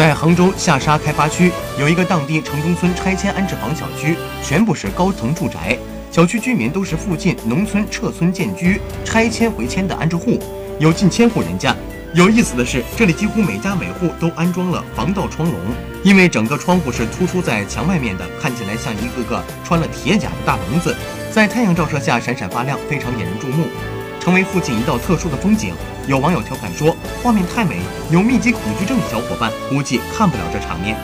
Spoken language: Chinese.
在杭州下沙开发区，有一个当地城中村拆迁安置房小区，全部是高层住宅。小区居民都是附近农村撤村建居、拆迁回迁的安置户，有近千户人家。有意思的是，这里几乎每家每户都安装了防盗窗笼，因为整个窗户是突出在墙外面的，看起来像一个个穿了铁甲的大笼子，在太阳照射下闪闪发亮，非常引人注目，成为附近一道特殊的风景。有网友调侃说：“画面太美，有密集恐惧症的小伙伴估计看不了这场面。”